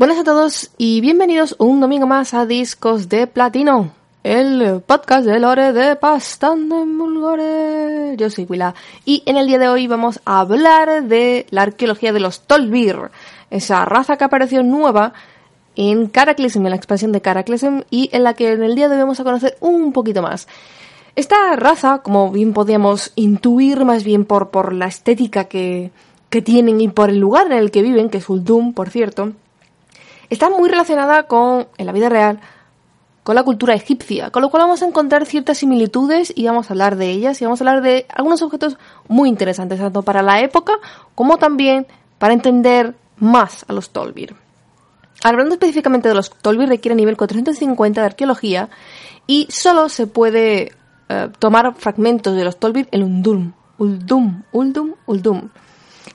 Buenas a todos y bienvenidos un domingo más a Discos de Platino, el podcast de Lore de Pastando en Mulgore. Yo soy Willa y en el día de hoy vamos a hablar de la arqueología de los Tolbir, esa raza que apareció nueva en Caraclysm, en la expansión de Caraclysm y en la que en el día de hoy vamos a conocer un poquito más. Esta raza, como bien podíamos intuir más bien por, por la estética que, que tienen y por el lugar en el que viven, que es Uldum, por cierto, está muy relacionada con, en la vida real, con la cultura egipcia, con lo cual vamos a encontrar ciertas similitudes y vamos a hablar de ellas y vamos a hablar de algunos objetos muy interesantes, tanto para la época como también para entender más a los Tolbir. Hablando específicamente de los Tolbir requiere nivel 450 de arqueología y solo se puede eh, tomar fragmentos de los Tolbir en Uldum, Uldum, Uldum, Uldum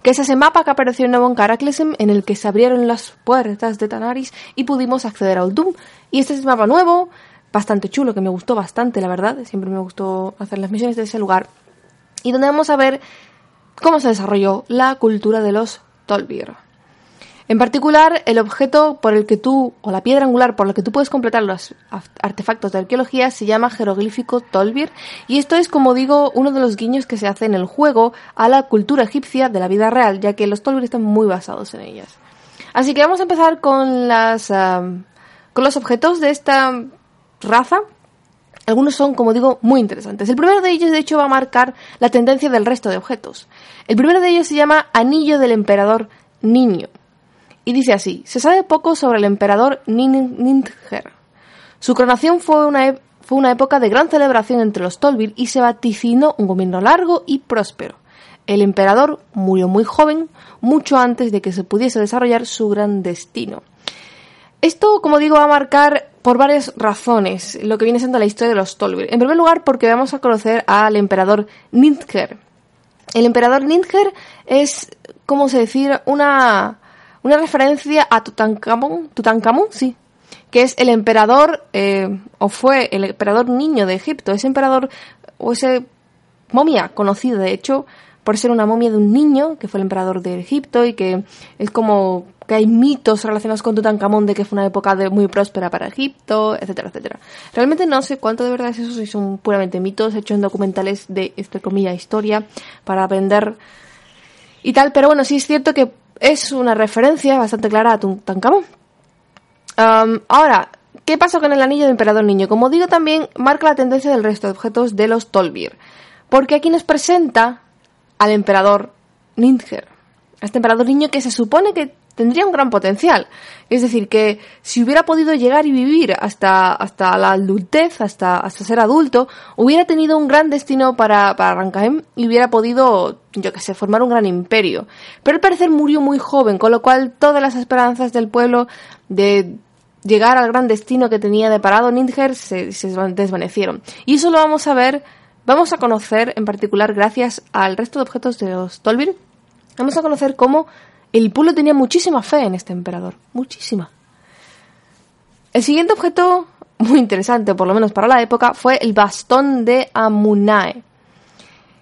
que es ese mapa que apareció en nuevo en Caraclysm en el que se abrieron las puertas de Tanaris y pudimos acceder a Uldum. Y este es el mapa nuevo, bastante chulo, que me gustó bastante, la verdad. Siempre me gustó hacer las misiones de ese lugar. Y donde vamos a ver cómo se desarrolló la cultura de los Tolbir. En particular, el objeto por el que tú, o la piedra angular por la que tú puedes completar los artefactos de arqueología se llama jeroglífico Tolbir, y esto es, como digo, uno de los guiños que se hace en el juego a la cultura egipcia de la vida real, ya que los Tolbir están muy basados en ellas. Así que vamos a empezar con las, con los objetos de esta raza. Algunos son, como digo, muy interesantes. El primero de ellos, de hecho, va a marcar la tendencia del resto de objetos. El primero de ellos se llama Anillo del Emperador Niño. Y dice así, se sabe poco sobre el emperador Nintger. Su coronación fue una, fue una época de gran celebración entre los Tolbir y se vaticinó un gobierno largo y próspero. El emperador murió muy joven, mucho antes de que se pudiese desarrollar su gran destino. Esto, como digo, va a marcar por varias razones lo que viene siendo la historia de los Tolbir. En primer lugar, porque vamos a conocer al emperador Nintger. El emperador Nintger es, como se decir, una, una referencia a Tutankamón, Tutankamón, sí, que es el emperador, eh, o fue el emperador niño de Egipto, ese emperador, o ese momia conocido, de hecho, por ser una momia de un niño, que fue el emperador de Egipto, y que es como que hay mitos relacionados con Tutankamón de que fue una época muy próspera para Egipto, etcétera, etcétera. Realmente no sé cuánto de verdad es eso, si son puramente mitos hechos en documentales de, entre comillas, historia, para aprender y tal, pero bueno, sí es cierto que es una referencia bastante clara a Tutankamón. ahora, ¿qué pasa con el anillo de emperador niño? Como digo, también marca la tendencia del resto de objetos de los Tolbir. Porque aquí nos presenta al emperador Nintger. Este emperador niño que se supone que tendría un gran potencial. Es decir, que si hubiera podido llegar y vivir hasta, hasta la adultez, hasta, hasta ser adulto, hubiera tenido un gran destino para, para y hubiera podido, yo que sé, formar un gran imperio. Pero al parecer murió muy joven, con lo cual todas las esperanzas del pueblo de llegar al gran destino que tenía deparado Nindger se, se desvanecieron. Y eso lo vamos a ver, vamos a conocer en particular gracias al resto de objetos de los Tolbir. Vamos a conocer cómo el pueblo tenía muchísima fe en este emperador, muchísima. El siguiente objeto, muy interesante, por lo menos para la época, fue el bastón de Amunae.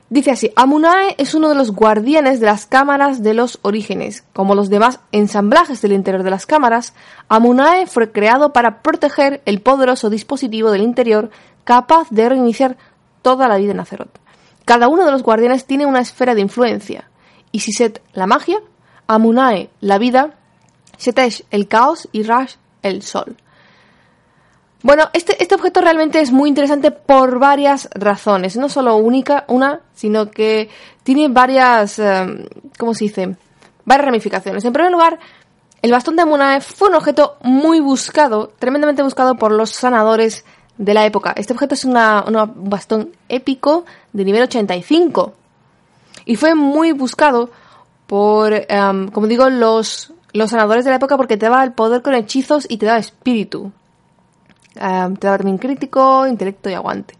Dice así, Amunae es uno de los guardianes de las cámaras de los orígenes. Como los demás ensamblajes del interior de las cámaras, Amunae fue creado para proteger el poderoso dispositivo del interior capaz de reiniciar toda la vida en Azeroth. Cada uno de los guardianes tiene una esfera de influencia, y Siset, la magia, Amunae, la vida, Setesh, el caos y Rash, el sol. Bueno, este, este objeto realmente es muy interesante por varias razones. No solo única, una, sino que tiene varias, em, ¿cómo se dice? Varias ramificaciones. En primer lugar, el bastón de Amunae fue un objeto muy buscado, tremendamente buscado por los sanadores de la época. Este objeto es un bastón épico de nivel 85. Y fue muy buscado por, em, como digo, los, los sanadores de la época porque te daba el poder con hechizos y te daba espíritu. Em, te daba también crítico, intelecto y aguante.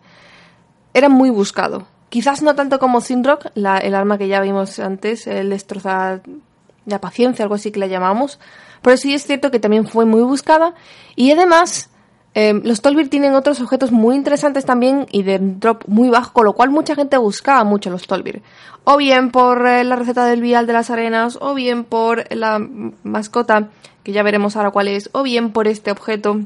Era muy buscado. Quizás no tanto como Sinrock, el arma que ya vimos antes, el destrozar la paciencia, algo así que la llamamos. Pero sí es cierto que también fue muy buscada. Y además, Eh, los Tolbir tienen otros objetos muy interesantes también y de drop muy bajo, con lo cual mucha gente buscaba mucho los Tolbir. O bien por eh, la receta del vial de las arenas, o bien por la mascota, que ya veremos ahora cuál es, o bien por este objeto,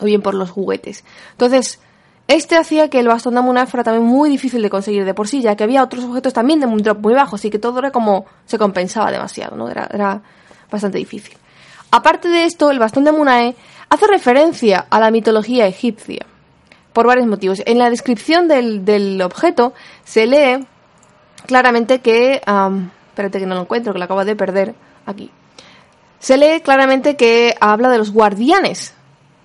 o bien por los juguetes. Entonces, este hacía que el bastón de Amunai fuera también muy difícil de conseguir de por sí, ya que había otros objetos también de un drop muy bajo, así que todo era como se compensaba demasiado, ¿no? Era, era bastante difícil. Aparte de esto, el bastón de Munae hace referencia a la mitología egipcia por varios motivos. En la descripción del, objeto se lee claramente que... espérate que no lo encuentro, que lo acabo de perder aquí. Se lee claramente que habla de los guardianes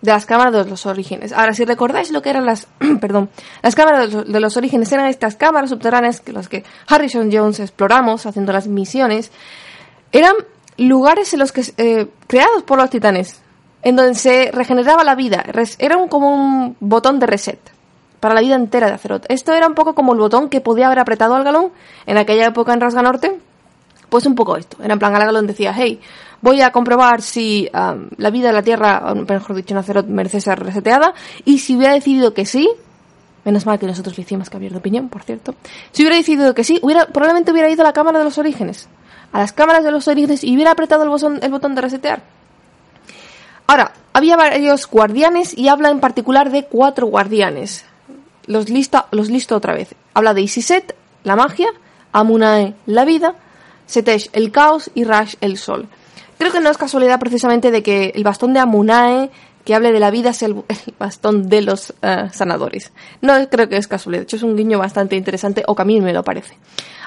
de las cámaras de los orígenes. Ahora, si recordáis lo que eran las, perdón, las cámaras de los, orígenes, eran estas cámaras subterráneas que las que Harrison Jones exploramos haciendo las misiones, eran lugares en los que eh, creados por los titanes, en donde se regeneraba la vida. Era como un botón de reset para la vida entera de Azeroth. Esto era un poco como el botón que podía haber apretado al galón en aquella época en Rasga Norte. Pues un poco esto. Era en plan, galón decía, hey, voy a comprobar si la vida de la Tierra, mejor dicho, en Azeroth merece ser reseteada. Y si hubiera decidido que sí, menos mal que nosotros le hicimos cambiar de opinión, por cierto. Si hubiera decidido que sí, hubiera, probablemente hubiera ido a la Cámara de los Orígenes a las cámaras de los orígenes y hubiera apretado el botón, el botón de resetear. Ahora, había varios guardianes y habla en particular de cuatro guardianes. Los, lista, los listo otra vez. Habla de Isiset, la magia, Amunae, la vida, Setesh, el caos y Rash, el sol. Creo que no es casualidad precisamente de que el bastón de Amunae que hable de la vida sea el, bastón de los eh, sanadores. No creo que es casualidad, de hecho es un guiño bastante interesante, o que a mí me lo parece.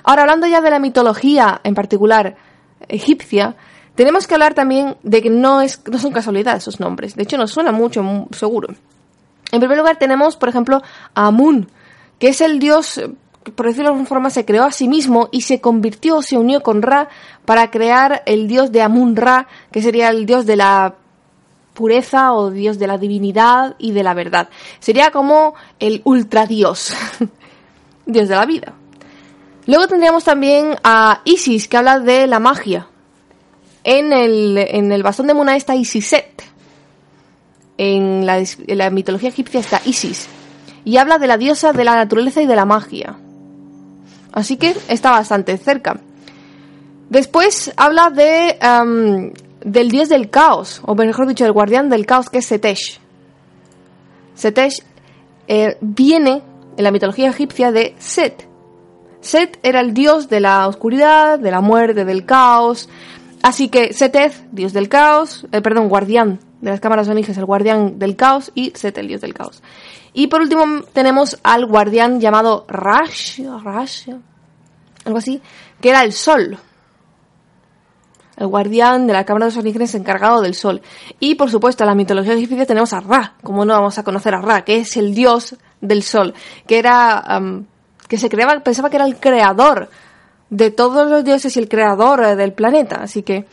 Ahora, hablando ya de la mitología, en particular egipcia, tenemos que hablar también de que no, es, no son casualidades esos nombres. De hecho, nos suena mucho, seguro. En primer lugar, tenemos, por ejemplo, a Amun, que es el dios, por decirlo de alguna forma, se creó a sí mismo y se convirtió, se unió con Ra para crear el dios de Amun Ra, que sería el dios de la pureza o dios de la divinidad y de la verdad. Sería como el ultradios, dios de la vida. Luego tendríamos también a Isis, que habla de la magia. En el, en el bastón de Muna está Isiset. En la, en la mitología egipcia está Isis. Y habla de la diosa de la naturaleza y de la magia. Así que está bastante cerca. Después habla de del dios del caos, o mejor dicho, del guardián del caos, que es Setesh. Setesh eh, viene en la mitología egipcia de Set. Set era el dios de la oscuridad, de la muerte, del caos. Así que Seteth, dios del caos, eh, perdón, guardián de las cámaras oniges, el guardián del caos, y Set, el dios del caos. Y por último tenemos al guardián llamado Rash, Rash, algo así, que era el sol el guardián de la Cámara de los Orígenes encargado del sol. Y por supuesto, en la mitología egipcia tenemos a Ra, como no vamos a conocer a Ra, que es el dios del sol, que era que se creaba, pensaba que era el creador de todos los dioses y el creador eh, del planeta, así que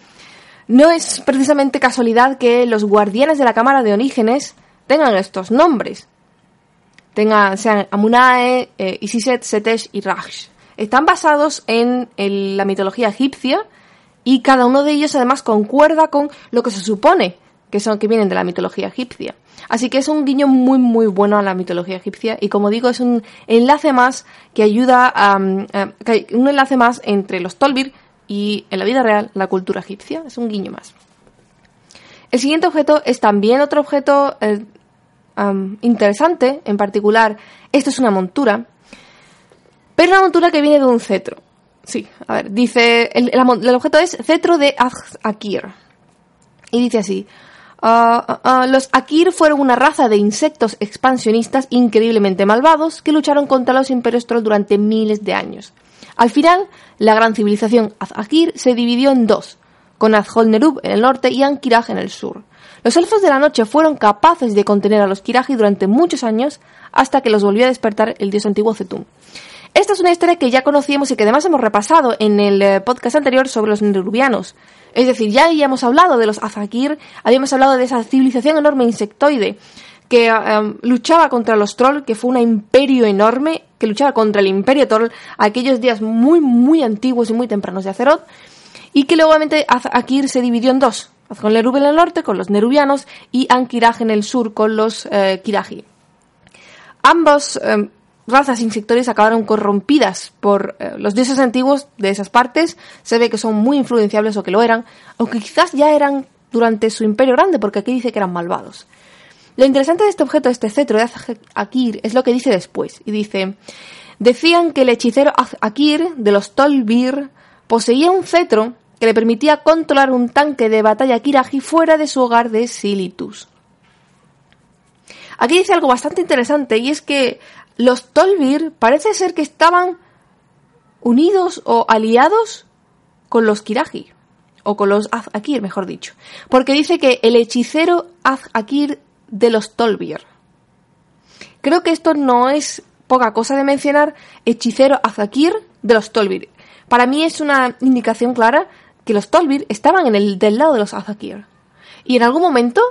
no es precisamente casualidad que los guardianes de la Cámara de Orígenes tengan estos nombres. Tengan, sean Amunae, eh, Isiset, Setesh y Raj. Están basados en la mitología egipcia, y cada uno de ellos además concuerda con lo que se supone que son que vienen de la mitología egipcia. Así que es un guiño muy muy bueno a la mitología egipcia y como digo es un enlace más que ayuda a, un enlace más entre los Tolbir y en la vida real la cultura egipcia. Es un guiño más. El siguiente objeto es también otro objeto eh, interesante, en particular, esto es una montura, pero una montura que viene de un cetro. Sí, a ver, dice, el, objeto es cetro de Akir. Y dice así, ah, ah, ah, los Akir fueron una raza de insectos expansionistas increíblemente malvados que lucharon contra los imperios troll durante miles de años. Al final, la gran civilización Akir se dividió en dos, con Azhol-Nerub en el norte y Ankiraj en el sur. Los elfos de la noche fueron capaces de contener a los Kiraji durante muchos años hasta que los volvió a despertar el dios antiguo Zetum. Esta es una historia que ya conocíamos y que además hemos repasado en el eh, podcast anterior sobre los nerubianos. Es decir, ya habíamos hablado de los Azakir, habíamos hablado de esa civilización enorme insectoide que em, luchaba contra los Troll, que fue un imperio enorme, que luchaba contra el imperio Troll aquellos días muy, muy antiguos y muy tempranos de Azeroth, y que luego Azakir se dividió en dos. Azconlerub en el norte con los nerubianos y Ankiraj en el sur con los eh, Kiraji. Ambos eh, razas insectorias acabaron corrompidas por eh, los dioses antiguos de esas partes. Se ve que son muy influenciables o que lo eran, aunque quizás ya eran durante su imperio grande, porque aquí dice que eran malvados. Lo interesante de este objeto, este cetro de Akir, es lo que dice después. Y dice, decían que el hechicero Akir de los Tolbir poseía un cetro que le permitía controlar un tanque de batalla Kiraji fuera de su hogar de Silitus. Aquí dice algo bastante interesante y es que los Tolbir parece ser que estaban unidos o aliados con los Kiraji o con los Az-Akir, mejor dicho, porque dice que el hechicero Az-Akir de los Tolbir. Creo que esto no es poca cosa de mencionar, hechicero Az-Akir de los Tolbir. Para mí es una indicación clara que los Tolbir estaban en el del lado de los Az-Akir. Y en algún momento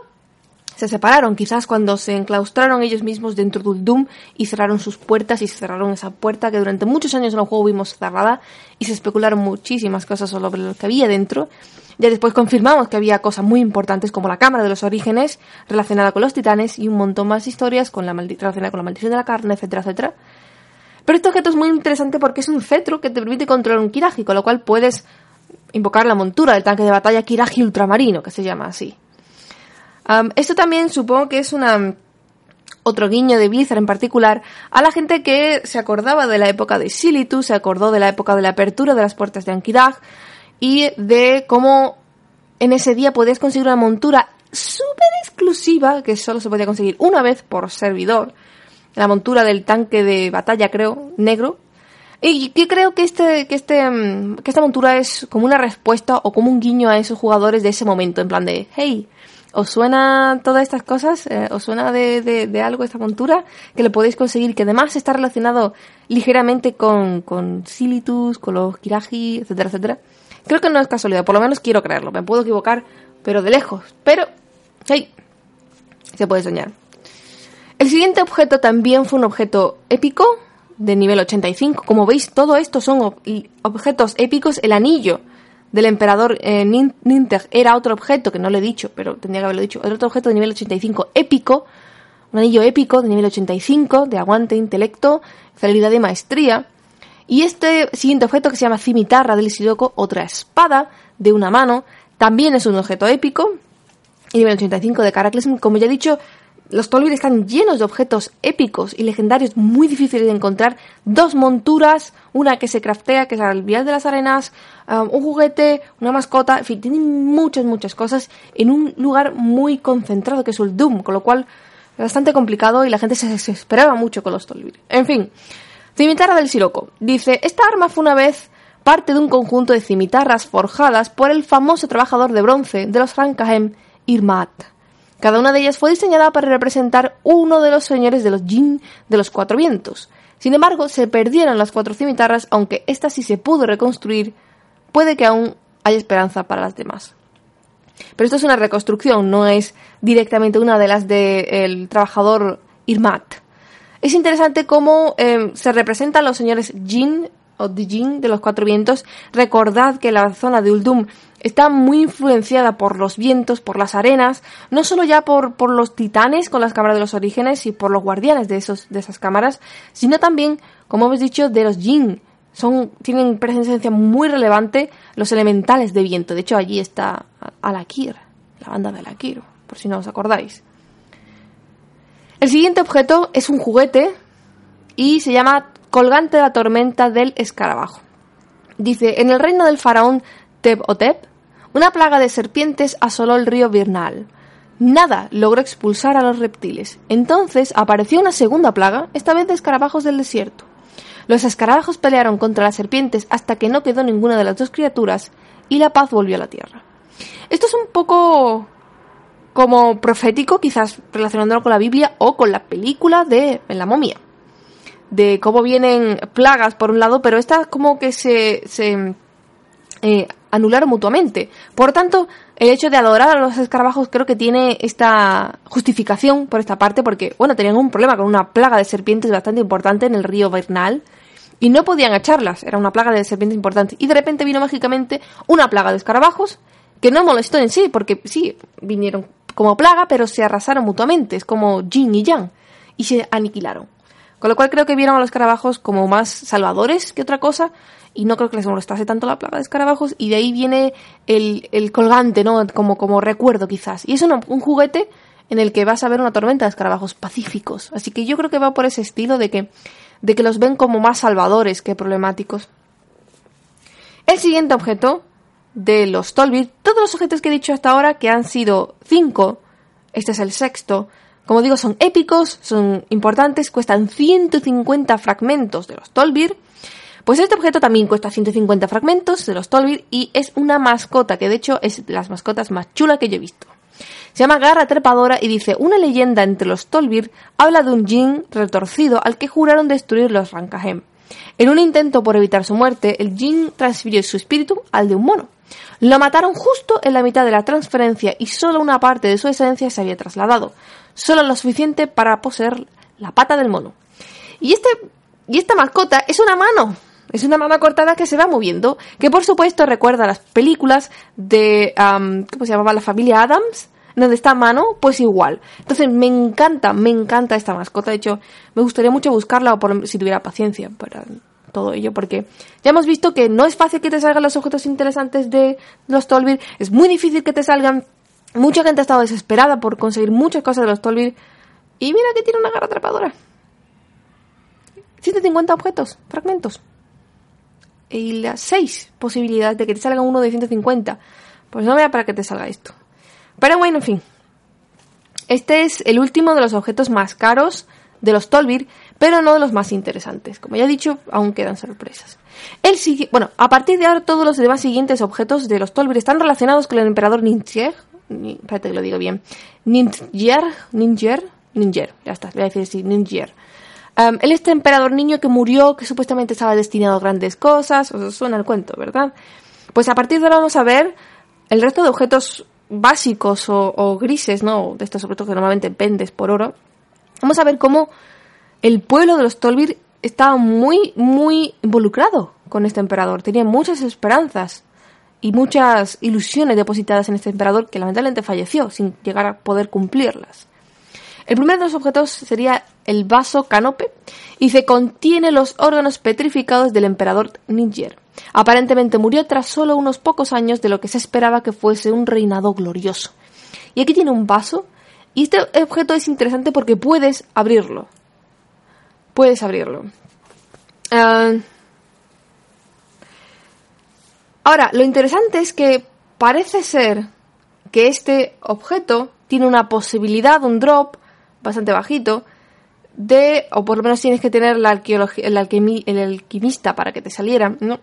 se separaron, quizás cuando se enclaustraron ellos mismos dentro del Doom y cerraron sus puertas y cerraron esa puerta que durante muchos años en el juego vimos cerrada y se especularon muchísimas cosas sobre lo que había dentro. Ya después confirmamos que había cosas muy importantes como la cámara de los orígenes relacionada con los titanes y un montón más historias con la relacionada con la maldición de la carne, etcétera, etcétera. Pero este objeto es muy interesante porque es un cetro que te permite controlar un Kiraji, con lo cual puedes invocar la montura del tanque de batalla Kiraji ultramarino, que se llama así esto también supongo que es una otro guiño de Blizzard en particular a la gente que se acordaba de la época de Silitu, se acordó de la época de la apertura de las puertas de Ankidag y de cómo en ese día podías conseguir una montura súper exclusiva que solo se podía conseguir una vez por servidor. La montura del tanque de batalla, creo, negro. Y yo creo que, este, que, este, mm, que esta montura es como una respuesta o como un guiño a esos jugadores de ese momento, en plan de, hey, ¿Os suena todas estas cosas? Eh, ¿Os suena de, de, algo esta montura? Que le podéis conseguir, que además está relacionado ligeramente con, con Silitus, con los Kiraji, etcétera, etcétera. Creo que no es casualidad, por lo menos quiero creerlo. Me puedo equivocar, pero de lejos. Pero, hey, se puede soñar. El siguiente objeto también fue un objeto épico de nivel 85. Como veis, todo esto son objetos épicos. El anillo del emperador eh, era otro objeto, que no le he dicho, pero tendría que haberlo dicho, era otro objeto de nivel 85 épico, un anillo épico de nivel 85, de aguante, intelecto, celeridad y maestría. Y este siguiente objeto que se llama Cimitarra del Siroco, otra espada de una mano, también es un objeto épico, y nivel 85 de Caraclysm, como ya he dicho, los Tolbir están llenos de objetos épicos y legendarios muy difíciles de encontrar. Dos monturas, una que se craftea, que es al vial de las arenas, um, un juguete, una mascota, en fin, tienen muchas, muchas cosas en un lugar muy concentrado que es el Doom, con lo cual es bastante complicado y la gente se desesperaba mucho con los Tolbir. En fin, cimitarra del Siroco. Dice, esta arma fue una vez parte de un conjunto de cimitarras forjadas por el famoso trabajador de bronce de los Frankahem, Irmat. Cada una de ellas fue diseñada para representar uno de los señores de los Jin de los Cuatro Vientos. Sin embargo, se perdieron las cuatro cimitarras, aunque esta sí se pudo reconstruir, puede que aún haya esperanza para las demás. Pero esto es una reconstrucción, no es directamente una de las del trabajador Irmat. Es interesante cómo eh, se representan los señores Jin de los Cuatro Vientos. Recordad que la zona de Uldum está muy influenciada por los vientos, por las arenas, no solo ya por, por los titanes con las cámaras de los orígenes y por los guardianes de, esos, de esas cámaras, sino también, como hemos dicho, de los Jin. Son, tienen presencia muy relevante los elementales de viento. De hecho, allí está Alakir, la banda de Alakir, por si no os acordáis. El siguiente objeto es un juguete y se llama Colgante de la Tormenta del Escarabajo. Dice, en el reino del faraón Teb-Otep, una plaga de serpientes asoló el río Virnal. Nada logró expulsar a los reptiles. Entonces apareció una segunda plaga, esta vez de escarabajos del desierto. Los escarabajos pelearon contra las serpientes hasta que no quedó ninguna de las dos criaturas y la paz volvió a la tierra. Esto es un poco como profético, quizás relacionándolo con la Biblia o con la película de La momia. De cómo vienen plagas por un lado, pero esta como que se, se eh, anular mutuamente. Por tanto, el hecho de adorar a los escarabajos creo que tiene esta justificación por esta parte, porque, bueno, tenían un problema con una plaga de serpientes bastante importante en el río Bernal y no podían echarlas, era una plaga de serpientes importante. Y de repente vino mágicamente una plaga de escarabajos que no molestó en sí, porque sí, vinieron como plaga, pero se arrasaron mutuamente, es como yin y yang, y se aniquilaron. Con lo cual creo que vieron a los escarabajos como más salvadores que otra cosa, y no creo que les molestase tanto la plaga de escarabajos, y de ahí viene el, el colgante, ¿no? Como, como recuerdo quizás. Y es un, un juguete en el que vas a ver una tormenta de escarabajos pacíficos. Así que yo creo que va por ese estilo de que, de que los ven como más salvadores que problemáticos. El siguiente objeto de los Tolbir, todos los objetos que he dicho hasta ahora, que han sido cinco, este es el sexto, como digo, son épicos, son importantes, cuestan 150 fragmentos de los Tolbir. Pues este objeto también cuesta 150 fragmentos de los Tolbir y es una mascota, que de hecho es de las mascotas más chulas que yo he visto. Se llama Garra Trepadora y dice, una leyenda entre los Tolbir habla de un jin retorcido al que juraron destruir los Rankahem. En un intento por evitar su muerte, el jin transfirió su espíritu al de un mono. Lo mataron justo en la mitad de la transferencia y solo una parte de su esencia se había trasladado, solo lo suficiente para poseer la pata del mono. Y este y esta mascota es una mano, es una mano cortada que se va moviendo, que por supuesto recuerda a las películas de ¿cómo se llamaba la familia Adams? donde está mano, pues igual. Entonces me encanta, me encanta esta mascota. De hecho, me gustaría mucho buscarla o por, si tuviera paciencia para todo ello, porque ya hemos visto que no es fácil que te salgan los objetos interesantes de los Tolbir, es muy difícil que te salgan. Mucha gente ha estado desesperada por conseguir muchas cosas de los Tolbir. Y mira que tiene una garra atrapadora. 150 objetos, fragmentos. Y las 6 posibilidades de que te salga uno de 150. Pues no vea para que te salga esto. Pero bueno, en fin. Este es el último de los objetos más caros de los Tolbir, pero no de los más interesantes. Como ya he dicho, aún quedan sorpresas. El bueno, a partir de ahora todos los demás siguientes objetos de los Tolbir están relacionados con el emperador Ninjer. Espérate que lo digo bien. Ninjer, Ninjer, Ninjer, ya está, voy a decir así, Ninjer. Um, él este emperador niño que murió, que supuestamente estaba destinado a grandes cosas, os suena el cuento, ¿verdad? Pues a partir de ahora vamos a ver el resto de objetos básicos o, grises, ¿no? De estos objetos que normalmente vendes por oro, vamos a ver cómo el pueblo de los Tolbir estaba muy, muy involucrado con este emperador. Tenía muchas esperanzas y muchas ilusiones depositadas en este emperador que lamentablemente falleció sin llegar a poder cumplirlas. El primero de los objetos sería el vaso canope y se contiene los órganos petrificados del emperador Niger. Aparentemente murió tras solo unos pocos años de lo que se esperaba que fuese un reinado glorioso. Y aquí tiene un vaso, y este objeto es interesante porque puedes abrirlo. Puedes abrirlo. Ah, ahora, lo interesante es que parece ser que este objeto tiene una posibilidad, un drop bastante bajito, de, o por lo menos tienes que tener la el, alquimista para que te saliera, ¿no?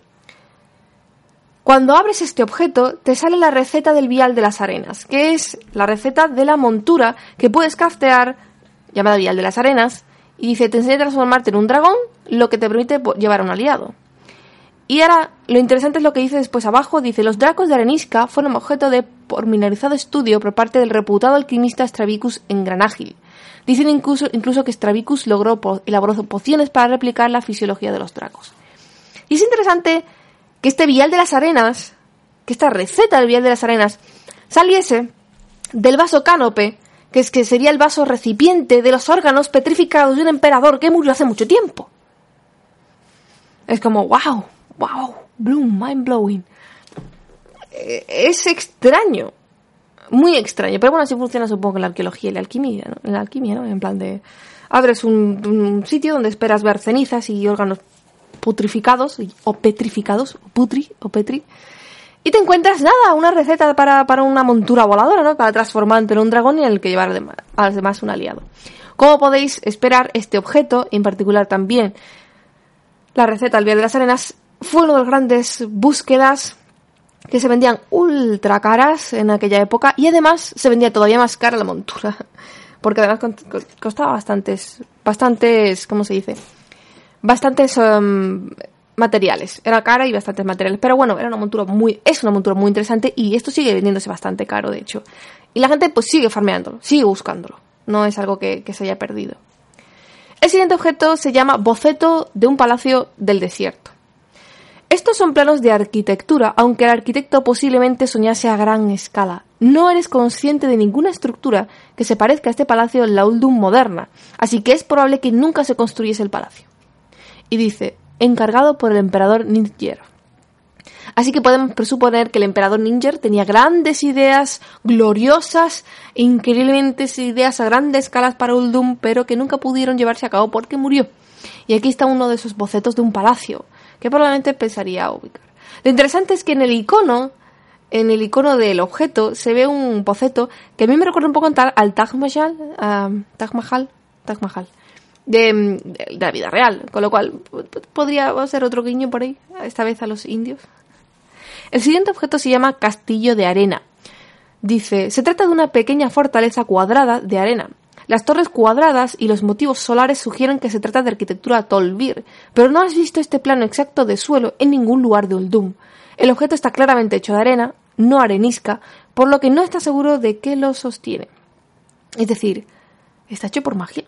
Cuando abres este objeto, te sale la receta del vial de las arenas, que es la receta de la montura que puedes craftear, llamada vial de las arenas, y dice, te enseña a transformarte en un dragón, lo que te permite llevar a un aliado. Y ahora, lo interesante es lo que dice después abajo, dice, los dracos de arenisca fueron objeto de pormenorizado estudio por parte del reputado alquimista Stravicus en Granágil. Dicen incluso, incluso que Stravicus logró elaboró pociones para replicar la fisiología de los dracos. Y es interesante que este vial de las arenas, que esta receta del vial de las arenas, saliese del vaso cánope, que es que sería el vaso recipiente de los órganos petrificados de un emperador que murió hace mucho tiempo. Es como, wow, wow, bloom, mind blowing. Eh, es extraño, muy extraño, pero bueno, así funciona supongo en la arqueología y la alquimia, ¿no? En la alquimia, ¿no? En plan de, abres un, sitio donde esperas ver cenizas y órganos putrificados o petrificados, putri o petri, y te encuentras nada, una receta para, para una montura voladora, ¿no? Para transformarte en un dragón y en el que llevar además un aliado. Como podéis esperar, este objeto, en particular también la receta del Vial de las Arenas, fue una de las grandes búsquedas que se vendían ultra caras en aquella época y además se vendía todavía más cara la montura. Porque además costaba bastantes, bastantes, ¿cómo se dice? bastantes em, materiales. Era cara y bastantes materiales. Pero bueno, era una montura muy, es una montura muy interesante y esto sigue vendiéndose bastante caro, de hecho. Y la gente pues sigue farmeándolo, sigue buscándolo. No es algo que, que se haya perdido. El siguiente objeto se llama Boceto de un palacio del desierto. Estos son planos de arquitectura, aunque el arquitecto posiblemente soñase a gran escala. No eres consciente de ninguna estructura que se parezca a este palacio en la Uldum moderna, así que es probable que nunca se construyese el palacio. Y dice, encargado por el emperador Ninger. Así que podemos presuponer que el emperador Ninger tenía grandes ideas, gloriosas increíblemente ideas a grandes escalas para Uldum, pero que nunca pudieron llevarse a cabo porque murió. Y aquí está uno de esos bocetos de un palacio, que probablemente pensaría ubicar. Lo interesante es que en el icono, en el icono del objeto, se ve un boceto que a mí me recuerda un poco al Taj Mahal, Taj Mahal, Taj Mahal, de, de, la vida real, con lo cual podría ser otro guiño por ahí, esta vez a los indios. El siguiente objeto se llama Castillo de Arena. Dice, se trata de una pequeña fortaleza cuadrada de arena. Las torres cuadradas y los motivos solares sugieren que se trata de arquitectura Tolbir, pero no has visto este plano exacto de suelo en ningún lugar de Uldum. El objeto está claramente hecho de arena, no arenisca, por lo que no está seguro de qué lo sostiene. Es decir, está hecho por magia.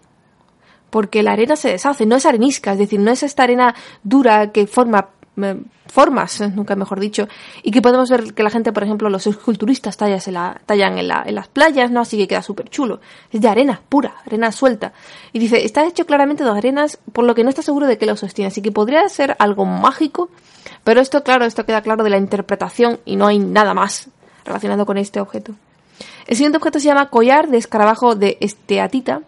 Porque la arena se deshace, no es arenisca, es decir, no es esta arena dura que forma formas, nunca mejor dicho, y que podemos ver que la gente, por ejemplo, los esculturistas tallan en, la, en las playas, ¿no? Así que queda súper chulo. Es de arena pura, arena suelta. Y dice, está hecho claramente de arenas, por lo que no está seguro de que lo sostiene. Así que podría ser algo mágico, pero esto, claro, esto queda claro de la interpretación y no hay nada más relacionado con este objeto. El siguiente objeto se llama collar de escarabajo de esteatita.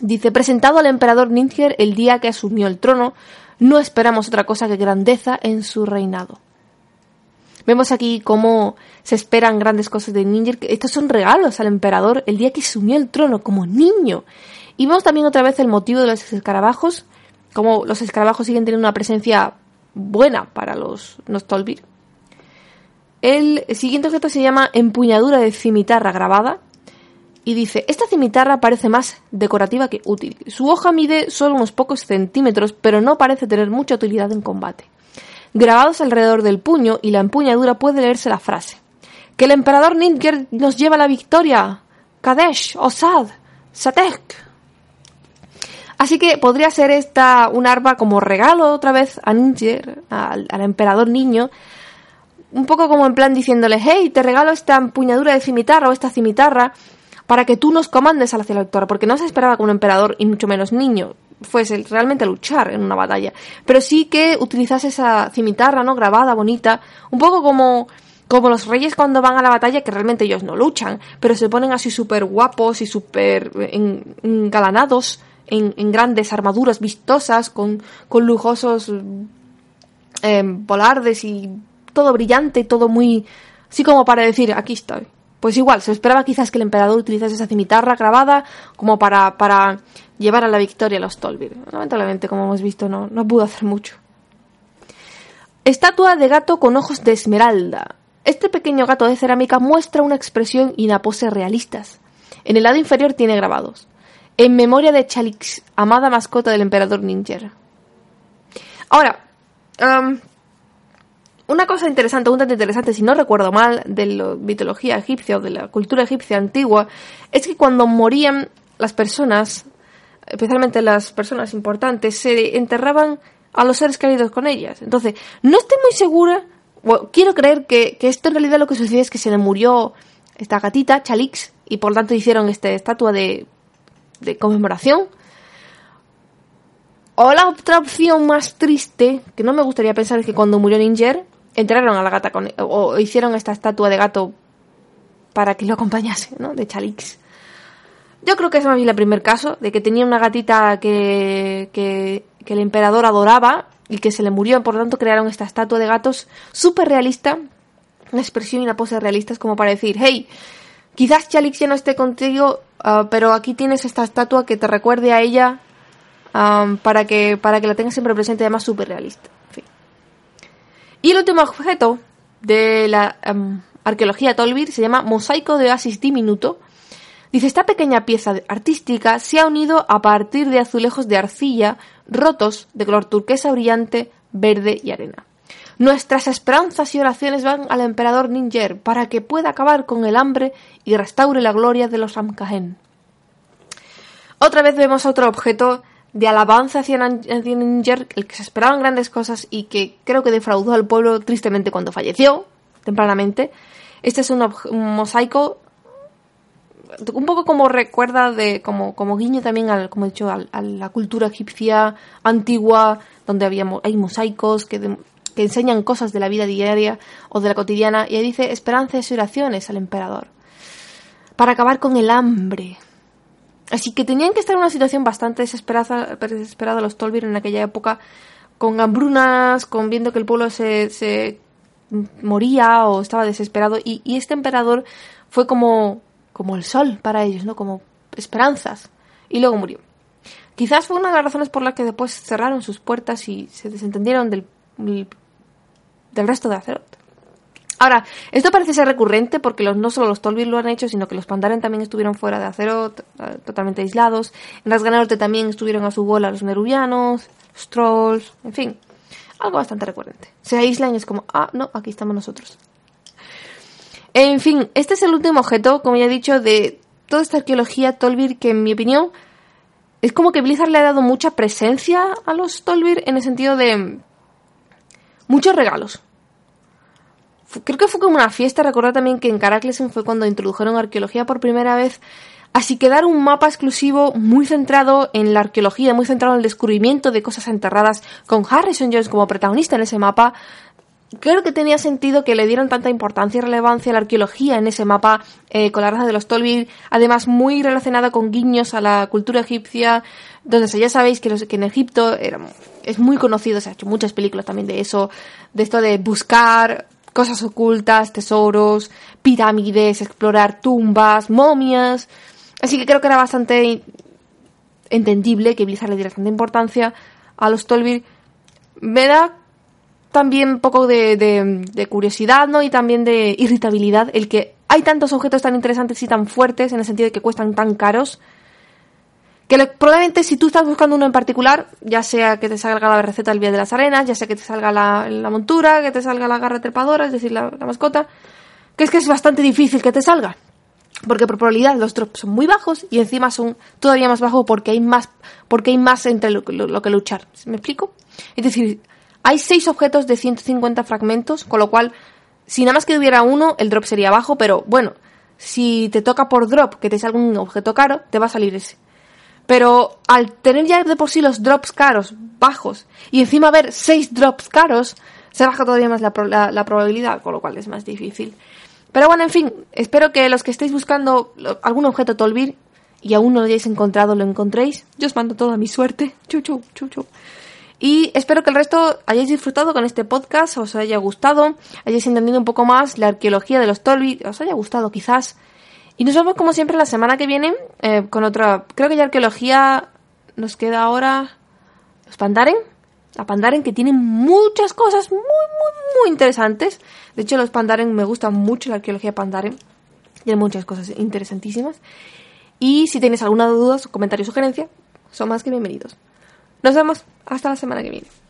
Dice, presentado al emperador Ninger el día que asumió el trono, no esperamos otra cosa que grandeza en su reinado. Vemos aquí cómo se esperan grandes cosas de Ninger. Estos son regalos al emperador el día que sumió el trono como niño. Y vemos también otra vez el motivo de los escarabajos, como los escarabajos siguen teniendo una presencia buena para los Nostolvir. El siguiente objeto se llama empuñadura de cimitarra grabada y dice, esta cimitarra parece más decorativa que útil. Su hoja mide solo unos pocos centímetros, pero no parece tener mucha utilidad en combate. Grabados alrededor del puño y la empuñadura puede leerse la frase. Que el emperador Ninger nos lleva la victoria. Kadesh, Osad, Satek. Así que podría ser esta un arma como regalo otra vez a Ninger, al, al emperador niño, un poco como en plan diciéndole, hey, te regalo esta empuñadura de cimitarra o esta cimitarra para que tú nos comandes a la lectora, porque no se esperaba que un emperador, y mucho menos niño, fuese realmente a luchar en una batalla, pero sí que utilizase esa cimitarra, ¿no? Grabada, bonita, un poco como, como los reyes cuando van a la batalla, que realmente ellos no luchan, pero se ponen así súper guapos y súper engalanados en, en, grandes armaduras vistosas, con, con lujosos eh, volardes y todo brillante, todo muy... así como para decir, aquí estoy. Pues igual, se esperaba quizás que el emperador utilizase esa cimitarra grabada como para, para llevar a la victoria a los Tolbir. Lamentablemente, como hemos visto, no, no pudo hacer mucho. Estatua de gato con ojos de esmeralda. Este pequeño gato de cerámica muestra una expresión y una pose realistas. En el lado inferior tiene grabados. En memoria de Chalix, amada mascota del emperador Ninger. Ahora, una cosa interesante, un tanto interesante, si no recuerdo mal, de la mitología egipcia o de la cultura egipcia antigua, es que cuando morían las personas, especialmente las personas importantes, se enterraban a los seres queridos con ellas. Entonces, no estoy muy segura, quiero creer que, esto en realidad lo que sucede es que se le murió esta gatita, Chalix, y por lo tanto hicieron esta estatua de, de conmemoración. O la otra opción más triste, que no me gustaría pensar, es que cuando murió Ninger, entraron a la gata con, o hicieron esta estatua de gato para que lo acompañase, ¿no? De Chalix. Yo creo que es más bien el primer caso, de que tenía una gatita que, que, que el emperador adoraba y que se le murió, por lo tanto crearon esta estatua de gatos súper realista, una expresión y una pose realistas como para decir, hey, quizás Chalix ya no esté contigo, ah, pero aquí tienes esta estatua que te recuerde a ella para, que, para que la tengas siempre presente, además súper realista. Y el último objeto de la arqueología Tolbir se llama Mosaico de Oasis Diminuto. Dice, esta pequeña pieza artística se ha unido a partir de azulejos de arcilla rotos de color turquesa brillante, verde y arena. Nuestras esperanzas y oraciones van al emperador Ninger para que pueda acabar con el hambre y restaure la gloria de los Amkahen. Otra vez vemos otro objeto de alabanza hacia Ninger, el que se esperaban grandes cosas y que creo que defraudó al pueblo tristemente cuando falleció, tempranamente. Este es un, mosaico un poco como recuerda de como, como guiño también al como he dicho a la cultura egipcia antigua donde había hay mosaicos que, que enseñan cosas de la vida diaria o de la cotidiana y ahí dice esperanzas y oraciones al emperador para acabar con el hambre Así que tenían que estar en una situación bastante desesperada, desesperada los Tolvir en aquella época, con hambrunas, con viendo que el pueblo se, se moría o estaba desesperado. Y, este emperador fue como, como el sol para ellos, ¿no? Como esperanzas. Y luego murió. Quizás fue una de las razones por las que después cerraron sus puertas y se desentendieron del, del resto de Azeroth. Ahora, esto parece ser recurrente porque los, no solo los Tolvir lo han hecho, sino que los Pandaren también estuvieron fuera de acero, totalmente aislados. En las Norte también estuvieron a su bola los Nerubianos, los Trolls, en fin. Algo bastante recurrente. Se aíslan y es como, ah, no, aquí estamos nosotros. En fin, este es el último objeto, como ya he dicho, de toda esta arqueología Tolvir que, en mi opinión, es como que Blizzard le ha dado mucha presencia a los Tolvir en el sentido de muchos regalos creo que fue como una fiesta. Recordar también que en Caraclesen fue cuando introdujeron arqueología por primera vez. Así que dar un mapa exclusivo muy centrado en la arqueología, muy centrado en el descubrimiento de cosas enterradas, con Harrison Jones como protagonista en ese mapa, creo que tenía sentido que le dieran tanta importancia y relevancia a la arqueología en ese mapa eh, con la raza de los Tolvir, además muy relacionada con guiños a la cultura egipcia, donde ya sabéis que, en Egipto es muy conocido, se ha hecho muchas películas también de eso, de esto de buscar cosas ocultas, tesoros, pirámides, explorar tumbas, momias. Así que creo que era bastante entendible que Blizzard le diera tanta importancia a los Tolvir. Me da también un poco de, de, curiosidad, ¿no? Y también de irritabilidad el que hay tantos objetos tan interesantes y tan fuertes en el sentido de que cuestan tan caros que probablemente si tú estás buscando uno en particular, ya sea que te salga la receta del Vía de las Arenas, ya sea que te salga la, montura, que te salga la garra trepadora, es decir, la, mascota, que es que es bastante difícil que te salga. Porque por probabilidad los drops son muy bajos y encima son todavía más bajos porque hay más, porque hay más entre lo, que luchar. ¿Me explico? Es decir, hay seis objetos de 150 fragmentos, con lo cual, si nada más que hubiera uno, el drop sería bajo, pero bueno, si te toca por drop que te salga un objeto caro, te va a salir ese. Pero al tener ya de por sí los drops caros, bajos, y encima ver seis drops caros, se baja todavía más la, probabilidad, con lo cual es más difícil. Pero bueno, en fin, espero que los que estéis buscando algún objeto Tolvir y aún no lo hayáis encontrado, lo encontréis. Yo os mando toda mi suerte. Chuchu, chuchu. Y espero que el resto hayáis disfrutado con este podcast, os haya gustado, hayáis entendido un poco más la arqueología de los Tolvir, os haya gustado quizás. Y nos vemos como siempre la semana que viene eh, con otra... Creo que ya arqueología nos queda ahora los Pandaren. La Pandaren que tiene muchas cosas muy, muy, muy interesantes. De hecho, los Pandaren me gustan mucho la arqueología Pandaren. Tiene muchas cosas interesantísimas. Y si tenéis alguna duda, comentario o sugerencia, son más que bienvenidos. Nos vemos hasta la semana que viene.